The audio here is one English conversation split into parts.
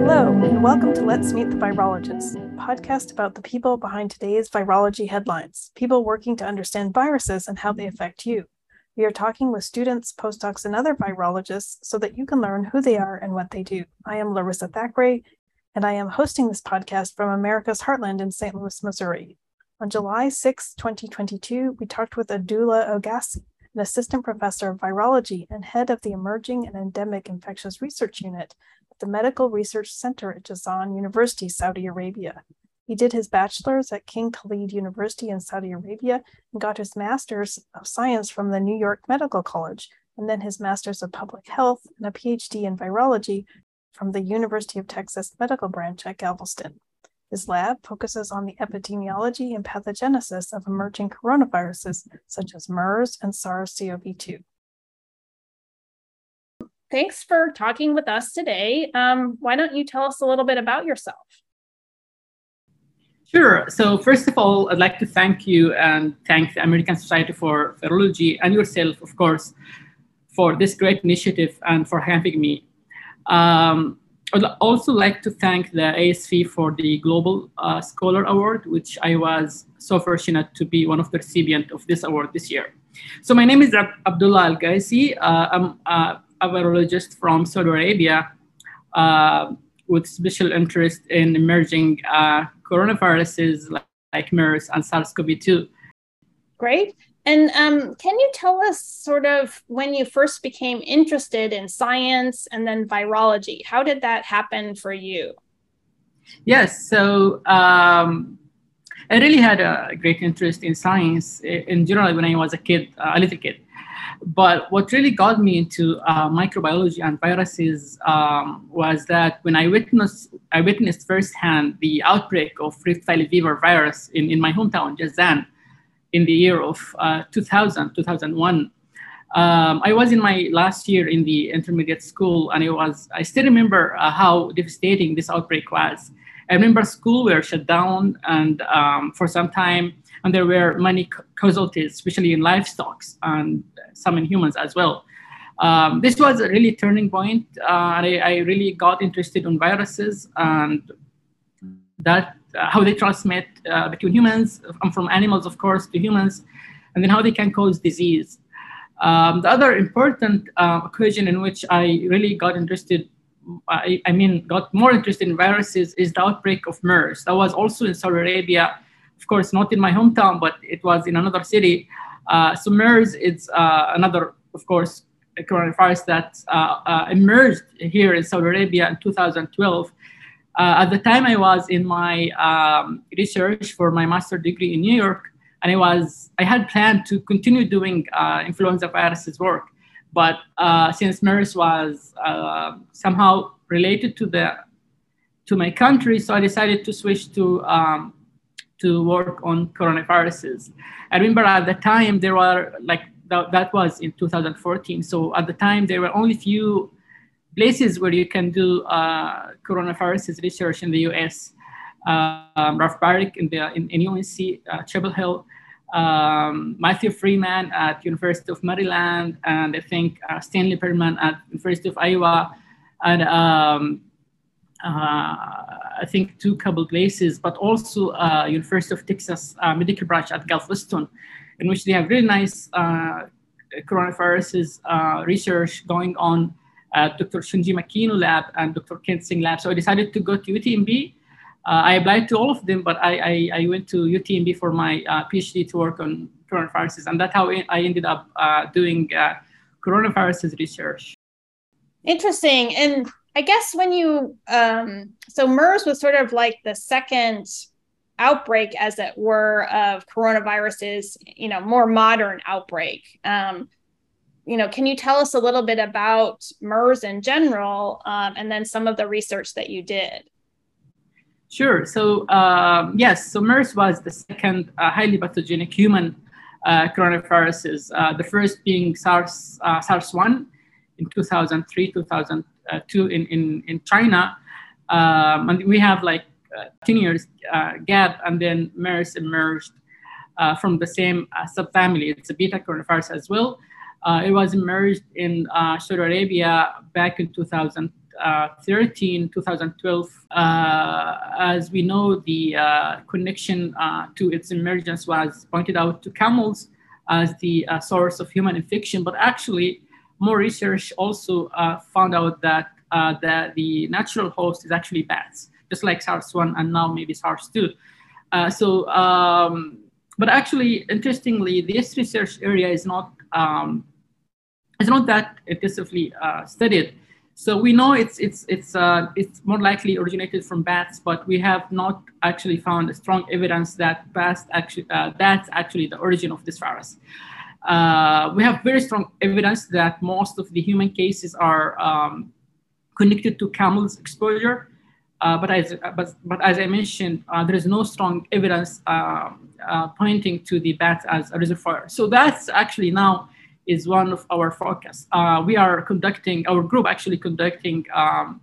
Hello, and welcome to Let's Meet the Virologists, a podcast about the people behind today's virology headlines, people working to understand viruses and how they affect you. We are talking with students, postdocs, and other virologists so that you can learn who they are and what they do. I am Larissa Thackeray, and I am hosting this podcast from America's Heartland in St. Louis, Missouri. On July 6, 2022, we talked with Abdullah Ogassi, an assistant professor of virology and head of the Emerging and Endemic Infectious Research Unit at the Medical Research Center at Jazan University, Saudi Arabia. He did his bachelor's at King Khalid University in Saudi Arabia and got his master's of science from the New York Medical College, and then his master's of public health and a PhD in virology from the University of Texas Medical Branch at Galveston. His lab focuses on the epidemiology and pathogenesis of emerging coronaviruses such as MERS and SARS CoV 2. Thanks for talking with us today. Um, why don't you tell us a little bit about yourself? Sure. So, first of all, I'd like to thank you and thank the American Society for Virology and yourself, of course, for this great initiative and for having me. Um, I'd also like to thank the ASV for the Global uh, Scholar Award, which I was so fortunate to be one of the recipients of this award this year. So my name is Abdullah Al. Uh, I'm uh, a virologist from Saudi Arabia uh, with special interest in emerging uh, coronaviruses like, like MERS and SARS-CoV-2. Great. And um, can you tell us sort of when you first became interested in science and then virology? How did that happen for you? Yes, so um, I really had a great interest in science in general when I was a kid, a little kid. But what really got me into uh, microbiology and viruses um, was that when I witnessed, I witnessed firsthand the outbreak of Rift Valley fever virus in, in my hometown, Jazan, in the year of uh, 2000, 2001. Um, I was in my last year in the intermediate school, and it was, I still remember uh, how devastating this outbreak was. I remember school were shut down and um, for some time, and there were many casualties, especially in livestock and some in humans as well. Um, this was a really turning point. Uh, and I, I, really got interested in viruses and that how they transmit uh, between humans, from animals, of course, to humans, and then how they can cause disease. Um, the other important uh, in which I really got interested I, I, mean, got more interested in viruses is the outbreak of MERS. That was also in Saudi Arabia, of course, not in my hometown, but it was in another city. Uh, so MERS is uh, another, of course, coronavirus that uh, uh, emerged here in Saudi Arabia in 2012. Uh, at the time, I was in my um, research for my master degree in New York, and I was I had planned to continue doing influenza viruses work. But uh, since MERS was uh, somehow related to the to my country, so I decided to switch to um, to work on coronaviruses. I remember at the time there were like th- that was in 2014. So at the time there were only few places where you can do uh, coronaviruses research in the U.S. Um, Ralph Baric in the in, in UNC uh, Chapel Hill. Um, Matthew Freeman at University of Maryland, and I think uh, Stanley Perlman at University of Iowa, and um, uh, I think two couple places, but also uh, University of Texas uh, Medical Branch at Galveston, in which they have really nice coronaviruses uh, research going on at Dr. Shunji Makino lab and Dr. Kent Singh lab. So I decided to go to UTMB uh, I applied to all of them, but I, I, I went to UTMB for my uh, PhD to work on coronaviruses, and that's how I ended up uh, doing uh, coronaviruses research. Interesting, and I guess when you um, so MERS was sort of like the second outbreak, as it were, of coronaviruses. You know, more modern outbreak. Um, you know, can you tell us a little bit about MERS in general, um, and then some of the research that you did? Sure. So um, yes, so MERS was the second uh, highly pathogenic human uh, coronaviruses. Uh, the first being SARS uh, SARS-1 in 2003, 2002 in in, in China, um, and we have like uh, 10 years uh, gap, and then MERS emerged from the same subfamily. It's a beta coronavirus as well. Uh, it was emerged in uh, Saudi Arabia back in 2013, 2012. Uh, as we know, the uh, connection uh, to its emergence was pointed out to camels as the uh, source of human infection, but actually, more research also found out that, that the natural host is actually bats, just like SARS-1 and now maybe SARS-2. so, um, but actually, interestingly, this research area is not um, it's not that intensively uh, studied. So we know it's it's it's uh, it's more likely originated from bats, but we have not actually found strong evidence that bats actually uh, that's actually the origin of this virus. Uh, we have very strong evidence that most of the human cases are um, connected to camels exposure. Uh, but, as, but, but as I mentioned, uh, there is no strong evidence uh, pointing to the bats as a reservoir. So that's actually now is one of our focus. Uh, we are conducting, our group actually conducting um,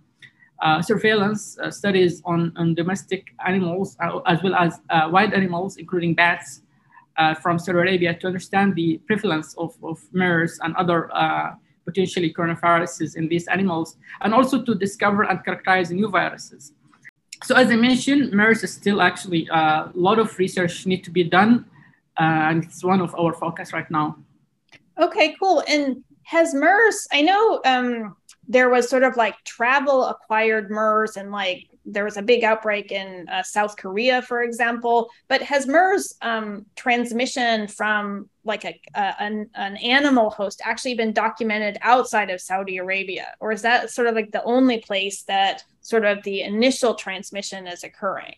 uh, surveillance uh, studies on, on domestic animals uh, as well as uh, wild animals, including bats uh, from Saudi Arabia to understand the prevalence of, of MERS and other potentially coronaviruses in these animals, and also to discover and characterize new viruses. So as I mentioned, MERS is still actually a lot of research need to be done, and it's one of our focus right now. Okay, cool. And has MERS, I know um, there was sort of like travel acquired MERS and like there was a big outbreak in uh, South Korea, for example. But has MERS um, transmission from like a, a an, an, animal host actually been documented outside of Saudi Arabia, or is that sort of like the only place that sort of the initial transmission is occurring?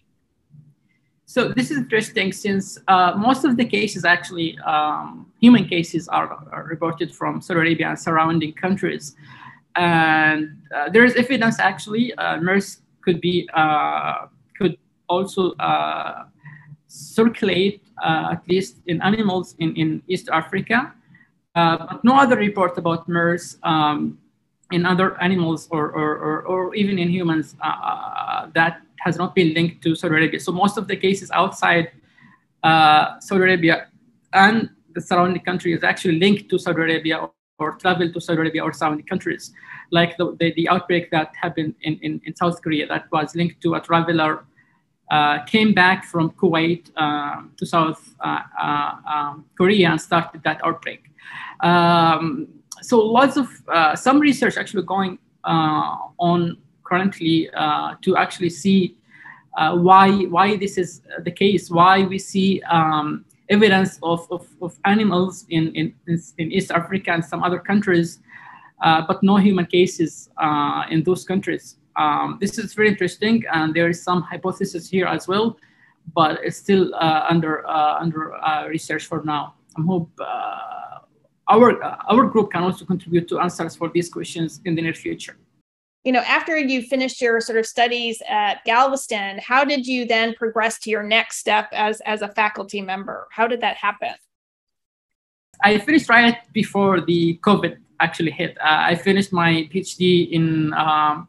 So this is interesting since uh, most of the cases, actually, um, human cases are, are, reported from Saudi Arabia and surrounding countries. And uh, there is evidence actually uh, MERS could be, uh, could also uh, circulate uh, at least in animals in, in East Africa. but no other report about MERS um, in other animals or, or, or, or even in humans that has not been linked to Saudi Arabia. So most of the cases outside uh, Saudi Arabia and the surrounding country is actually linked to Saudi Arabia or, or travel to Saudi Arabia or surrounding countries, like the, the, the, outbreak that happened in, in, in South Korea that was linked to a traveler uh, came back from Kuwait uh, to South uh, uh um, Korea and started that outbreak. Um, so lots of uh, some research actually going uh, on currently uh, to actually see uh, why why this is the case, why we see um, evidence of, of, of, animals in, in, in East Africa and some other countries, uh, but no human cases uh, in those countries. Um, this is very interesting, and there is some hypothesis here as well, but it's still uh, under uh, under research for now. I hope our our group can also contribute to answers for these questions in the near future you know, after you finished your sort of studies at Galveston, how did you then progress to your next step as as a faculty member? How did that happen? I finished right before the COVID actually hit. Uh, I finished my PhD in um,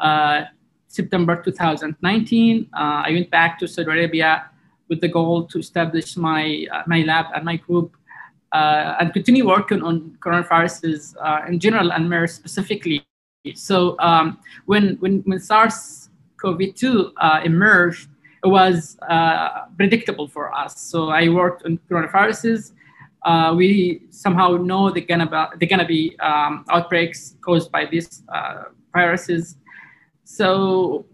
uh, September 2019. Uh, I went back to Saudi Arabia with the goal to establish my uh, my lab and my group uh, and continue working on coronaviruses uh, in general and MERS specifically. So um, when, when, when SARS-CoV-2 uh, emerged, it was uh, predictable for us. So I worked on coronaviruses. Uh, we somehow know they're gonna be, they're gonna be um, outbreaks caused by these uh, viruses. So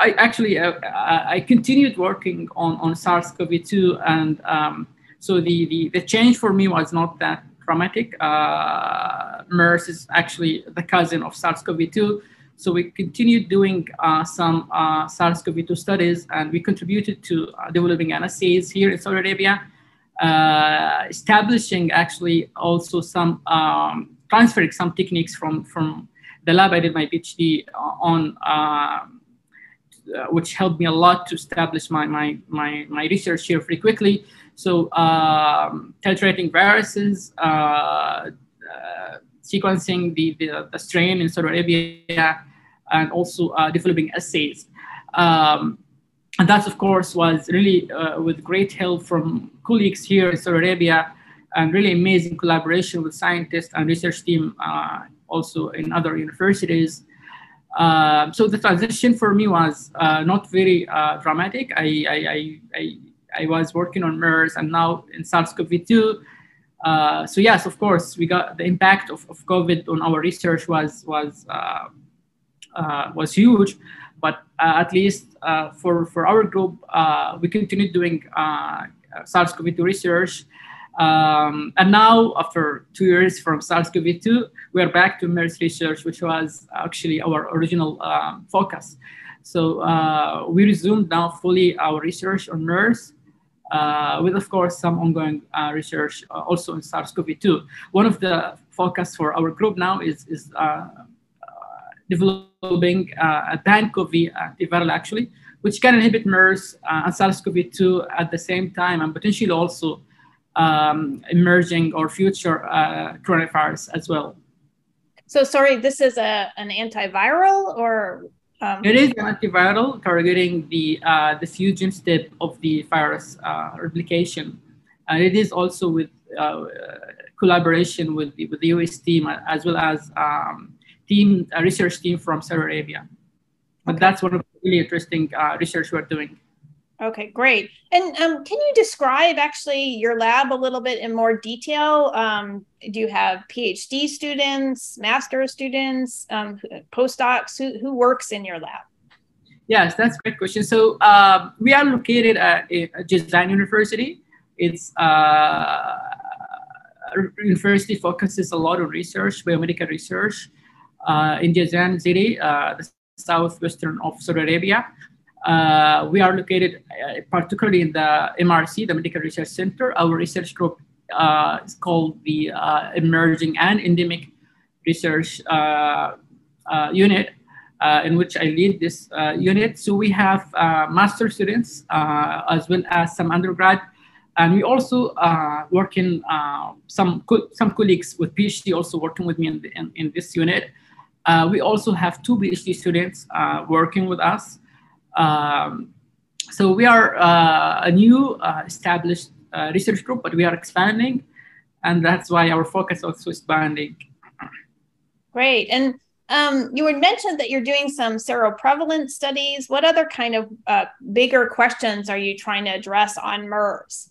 I actually uh, I continued working on, on SARS-CoV-2, and um, so the, the the change for me was not that dramatic. Uh, MERS is actually the cousin of SARS-CoV-2. So we continued doing uh, some uh, SARS-CoV-2 studies, and we contributed to uh, developing assays here in Saudi Arabia, uh, establishing actually also some um, transferring some techniques from from the lab I did my PhD on. Uh, which helped me a lot to establish my, my, my, my research here very quickly. So um, titrating viruses, uh, uh, sequencing the, the, the, strain in Saudi Arabia, and also uh, developing assays. Um, and that, of course, was really with great help from colleagues here in Saudi Arabia and really amazing collaboration with scientists and research team uh, also in other universities. Uh, so the transition for me was uh, not very dramatic. I, I, I, I, was working on MERS and now in SARS-CoV-2. Uh, so yes, of course, we got the impact of, of COVID on our research was was uh, was huge, but at least for for our group, we continued doing SARS-CoV-2 research. Um, and now, after two years from SARS-CoV-2, we are back to MERS research, which was actually our original um, focus. So uh, we resumed now fully our research on MERS, uh, with of course some ongoing uh, research uh, also in SARS-CoV-2. One of the focus for our group now is, is uh, uh, developing a pan-CoV antiviral actually, which can inhibit MERS and SARS-CoV-2 at the same time and potentially also um, emerging or future uh, coronavirus as well. So, sorry, this is a, an antiviral or? Um... It is an antiviral targeting the, uh, the fusion step of the virus uh, replication. And it is also with uh, collaboration with the, with the US team as well as um, team, a research team from Saudi Arabia. But okay. that's one of the really interesting uh, research we're doing. Okay, great. And um, can you describe actually your lab a little bit in more detail? Um, do you have PhD students, master students, um, postdocs? Who, who works in your lab? Yes, that's a great question. So uh, we are located at, at Jazan University. It's uh, university focuses a lot on research, biomedical research uh, in Jazan city, uh, the southwestern of Saudi Arabia. Uh, we are located uh, particularly in the MRC, the Medical Research Center. Our research group uh, is called the uh, Emerging and Endemic Research uh, uh, Unit, in which I lead this unit. So we have master students as well as some undergrad. And we also work in some, co some colleagues with PhD also working with me in, the, in, in this unit. we also have two PhD students working with us. Um, so we are uh, a new uh, established uh, research group, but we are expanding, and that's why our focus also expanding. Great, and um, you had mentioned that you're doing some seroprevalence studies. What other kind of uh, bigger questions are you trying to address on MERS?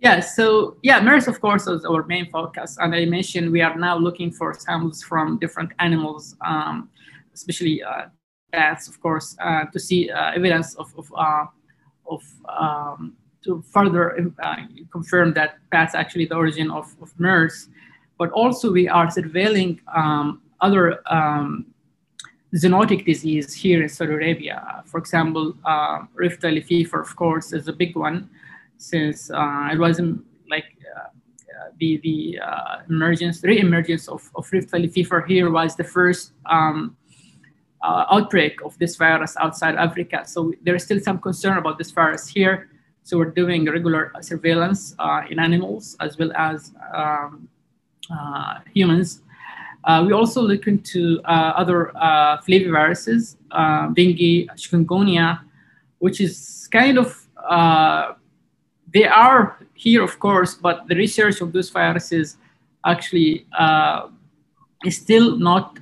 Yeah, so yeah, MERS, of course, is our main focus. And I mentioned we are now looking for samples from different animals, um, especially uh, of course, uh, to see uh, evidence of of, uh, of um, to further confirm that bats actually the origin of, of MERS. But also we are surveilling um, other um, zoonotic disease here in Saudi Arabia. For example, uh, Rift Valley fever, of course, is a big one since uh, it wasn't like uh, the the uh, emergence, re-emergence of, of Rift Valley fever here was the first um, uh, outbreak of this virus outside Africa. So there is still some concern about this virus here. So we're doing regular surveillance uh, in animals as well as um, uh, humans. Uh, we also look into uh, other uh, flaviviruses, dengue, chikungunya, which is kind of, they are here, of course, but the research of those viruses actually is still not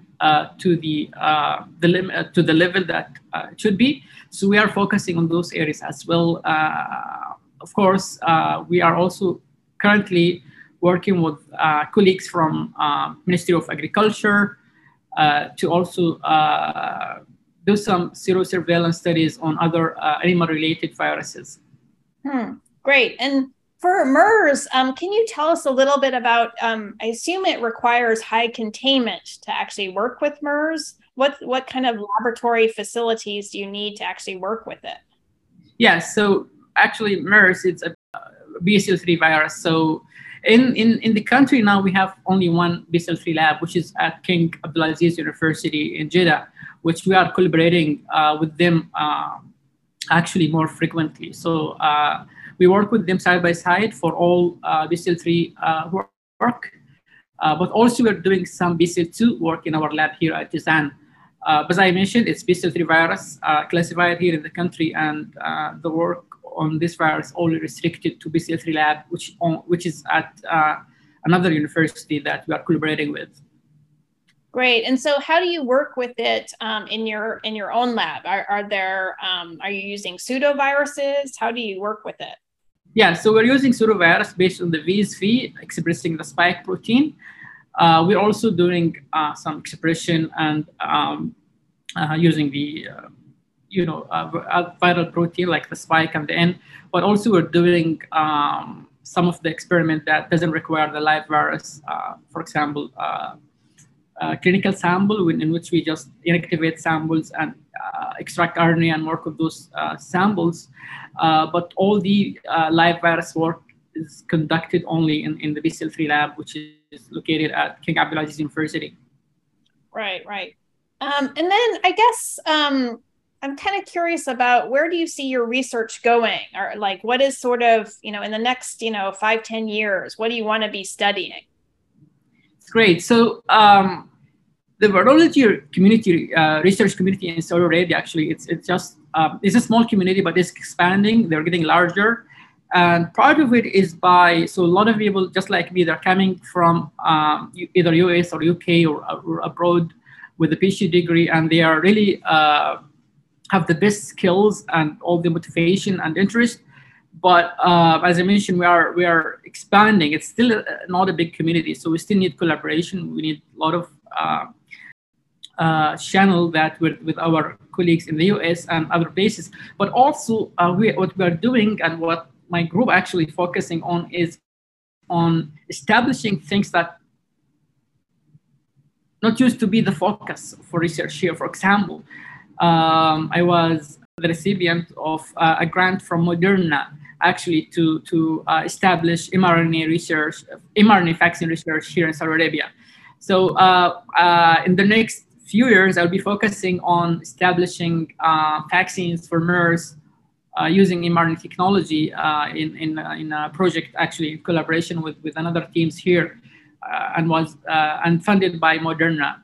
to the uh, the uh, to the level that uh, it should be. So we are focusing on those areas as well. Uh, of course, we are also currently working with colleagues from Ministry of Agriculture to also do some serosurveillance studies on other animal-related viruses. Hmm. Great. And for MERS, um, can you tell us a little bit about? Um, I assume it requires high containment to actually work with MERS. What what kind of laboratory facilities do you need to actually work with it? Yeah, so actually MERS it's a BSL-3 virus. So in, in, in the country now we have only one BSL-3 lab, which is at King Abdulaziz University in Jeddah, which we are collaborating uh, with them uh, actually more frequently. So uh, we work with them side by side for all uh, BSL-3 uh, work, uh, but also we're doing some BSL-2 work in our lab here at Jazan. Uh, as I mentioned, it's BSL-3 virus classified here in the country, and the work on this virus only restricted to BCL3 lab, which, on, which is at another university that we are collaborating with. Great. And so, how do you work with it um, in your in your own lab? Are, are there um, are you using pseudoviruses? How do you work with it? Yeah, so we're using pseudovirus based on the VSV expressing the spike protein. Uh, we're also doing uh, some expression and um, uh, using the uh, you know uh, viral protein like the spike and the N, but also we're doing um, some of the experiment that doesn't require the live virus. Uh, for example uh, clinical sample in, in, which we just inactivate samples and uh, extract RNA and work with those uh, samples. Uh, but all the uh, live virus work is conducted only in, in the BCL3 lab, which is located at King Abdulaziz University. Right, right. Um, and then I guess um, I'm kind of curious about where do you see your research going or like what is sort of, you know, in the next, you know, five ten years, what do you want to be studying? Great. So um, the virology community, uh, research community in Saudi Arabia, actually, it's it's just um, it's a small community, but it's expanding. They're getting larger, and part of it is by so a lot of people, just like me, they're coming from um, either US or UK or, or, abroad with a PhD degree, and they are really uh, have the best skills and all the motivation and interest but uh, as I mentioned, we are we are expanding. It's still a, not a big community, so we still need collaboration. We need a lot of uh, uh, channel that with, with our colleagues in the US and other places. But also, uh, we, what we are doing and what my group actually focusing on is on establishing things that not used to be the focus for research here. For example, um, I was the recipient of uh, a grant from Moderna actually to, to uh, establish mRNA research, mRNA vaccine research here in Saudi Arabia. So uh, uh, in the next few years, I'll be focusing on establishing uh, vaccines for MERS uh, using mRNA technology in, in, in a project actually in collaboration with, with another teams here and was and funded by Moderna.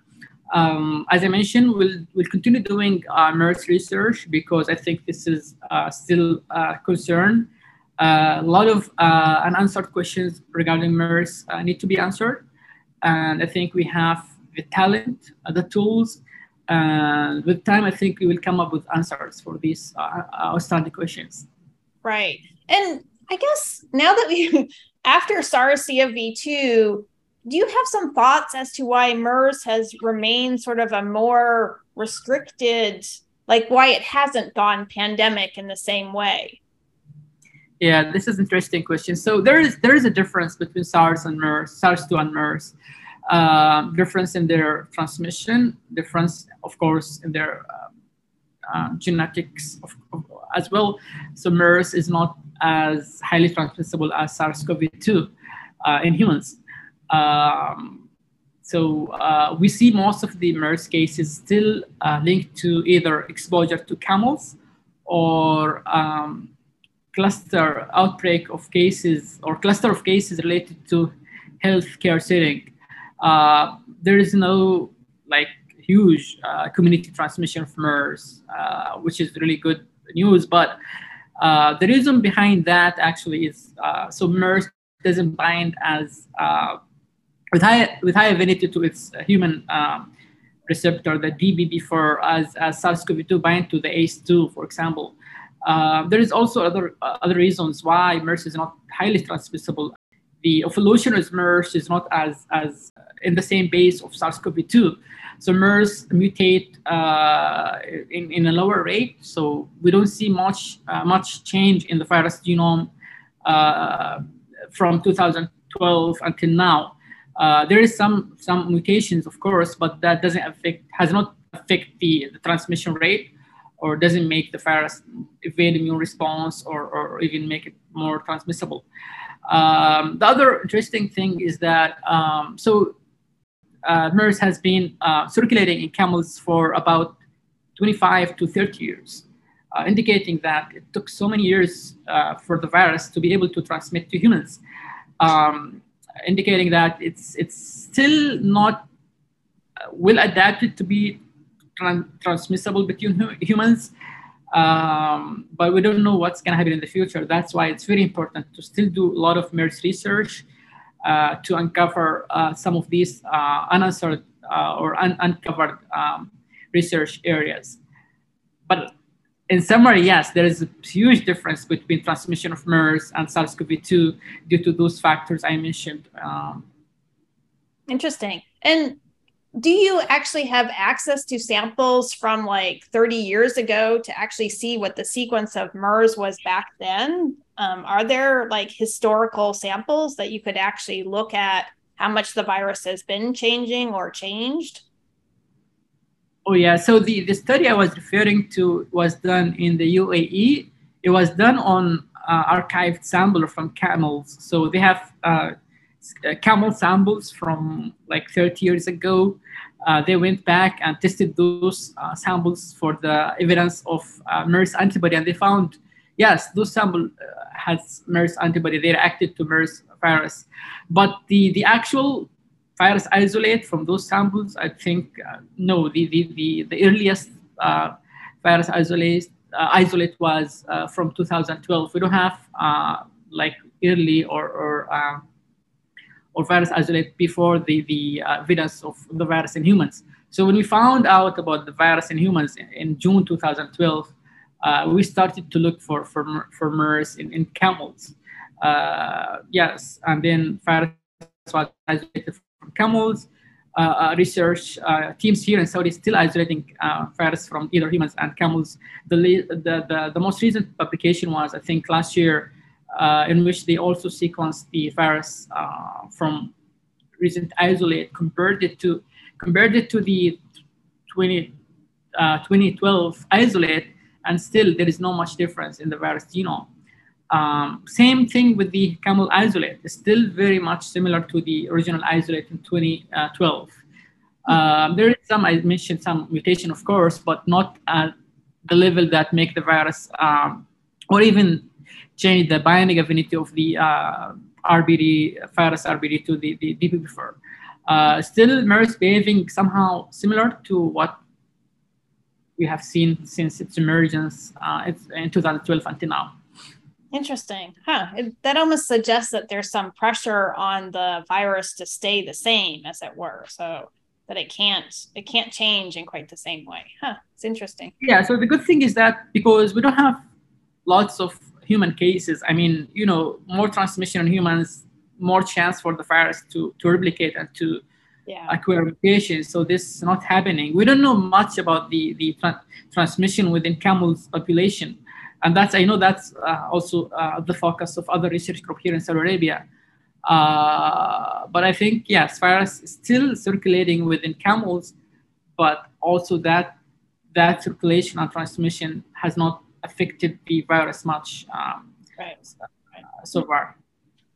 Um, as I mentioned, we'll, we'll continue doing uh, MERS research because I think this is uh, still a concern a lot of uh, unanswered questions regarding MERS uh, need to be answered. And I think we have the talent, uh, the tools, and with time, I think we will come up with answers for these uh, outstanding questions. Right. And I guess now that we, after SARS-CoV-2, do you have some thoughts as to why MERS has remained sort of a more restricted, like why it hasn't gone pandemic in the same way? Yeah, this is interesting question. So there is there is a difference between SARS and MERS, SARS-2 and MERS. Uh, difference in their transmission, difference, of course, in their uh, uh, genetics of, of, as well. So MERS is not as highly transmissible as SARS-CoV-2 uh, in humans. Um, so uh, we see most of the MERS cases still uh, linked to either exposure to camels or um, cluster outbreak of cases or cluster of cases related to healthcare setting. Uh, there is no like huge uh, community transmission of MERS, uh, which is really good news. But uh, the reason behind that actually is so MERS doesn't bind as with high with high affinity to its human um, receptor, the DBP4, as, as SARS-CoV-2 bind to the ACE2, for example. Uh, there is also other uh, other reasons why MERS is not highly transmissible. The evolutionary MERS is not as as in the same base of SARS-CoV-2. So MERS mutate uh, in, in a lower rate. So we don't see much uh, much change in the virus genome uh, from 2012 until now. There is some some mutations, of course, but that doesn't affect has not affect the, the transmission rate or doesn't make the virus evade immune response or, or even make it more transmissible. Um, the other interesting thing is that, um, so uh, MERS has been uh, circulating in camels for about 25 to 30 years, uh, indicating that it took so many years uh, for the virus to be able to transmit to humans, um, indicating that it's, it's still not uh, well adapted to be transmissible between humans. Um, but we don't know what's going to happen in the future. That's why it's very important to still do a lot of MERS research uh, to uncover uh, some of these uh, unanswered uh, or un- uncovered um, research areas. But in summary, yes, there is a huge difference between transmission of MERS and SARS-CoV-2 due to those factors I mentioned. Um, Interesting. And do you actually have access to samples from like 30 years ago to actually see what the sequence of MERS was back then? Um, are there like historical samples that you could actually look at how much the virus has been changing or changed? Oh yeah, so the, the study I was referring to was done in the UAE. It was done on uh, archived sample from camels. So they have uh, camel samples from like 30 years ago uh, they went back and tested those uh, samples for the evidence of uh, MERS antibody, and they found yes, those samples uh, has MERS antibody. They reacted to MERS virus, but the the actual virus isolate from those samples, I think uh, no. The the the, the earliest uh, virus isolate isolate was from 2012. We don't have like early or or um, or virus isolate before the, the uh, evidence of the virus in humans. So when we found out about the virus in humans in, in June 2012, uh, we started to look for, for, for MERS in, in camels. Uh, yes, and then virus was isolated camels. Uh, uh, research uh, teams here in Saudi still isolating virus from either humans and camels. The, the, the, the most recent publication was, I think, last year uh, in which they also sequenced the virus uh, from recent isolate, compared it to compared it to the 20, uh, 2012 isolate, and still there is no much difference in the virus genome. Um, same thing with the camel isolate. It's still very much similar to the original isolate in 2012. Um, there is some, I mentioned some mutation, of course, but not at the level that make the virus, um, or even change the binding affinity of the uh, RBD, virus RBD to the, the DPP4. Uh, still, MERS behaving somehow similar to what we have seen since its emergence uh, in 2012 until now. Interesting. Huh. It, that almost suggests that there's some pressure on the virus to stay the same, as it were. So that it can't it can't change in quite the same way. Huh. It's interesting. Yeah. So the good thing is that because we don't have lots of human cases, I mean, you know, more transmission in humans, more chance for the virus to, to replicate and to yeah. acquire mutations. So this is not happening. We don't know much about the, the tra- transmission within camels population. And that's, I know that's uh, also uh, the focus of other research group here in Saudi Arabia. Uh, but I think, yes, virus is still circulating within camels, but also that that circulation and transmission has not affected the virus much um, right. uh, so far.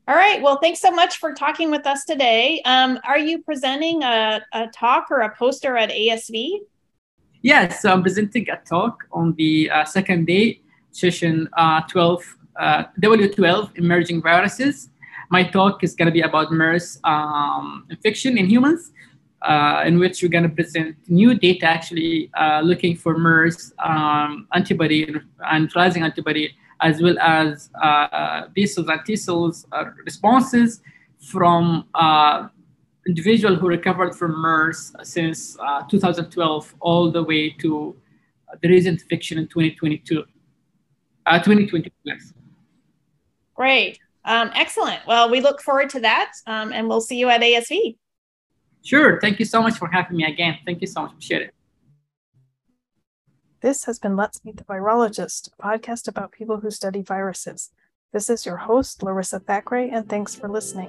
All right. Well, thanks so much for talking with us today. Um, are you presenting a, a, talk or a poster at ASV? Yes, so I'm presenting a talk on the uh, second day, session uh, 12, uh, W12 emerging viruses. My talk is going to be about MERS um, infection in humans uh, in which we're going to present new data actually uh, looking for MERS um, antibody and neutralizing antibody, as well as uh, B cells and T cells uh, responses from uh, individual who recovered from MERS since uh, 2012 all the way to the recent infection in 2022, 2020. Yes. Great. Um, excellent. Well, we look forward to that, um, and we'll see you at ASV. Sure. Thank you so much for having me again. Thank you so much. Appreciate it. This has been Let's Meet the Virologist, a podcast about people who study viruses. This is your host, Larissa Thackeray, and thanks for listening.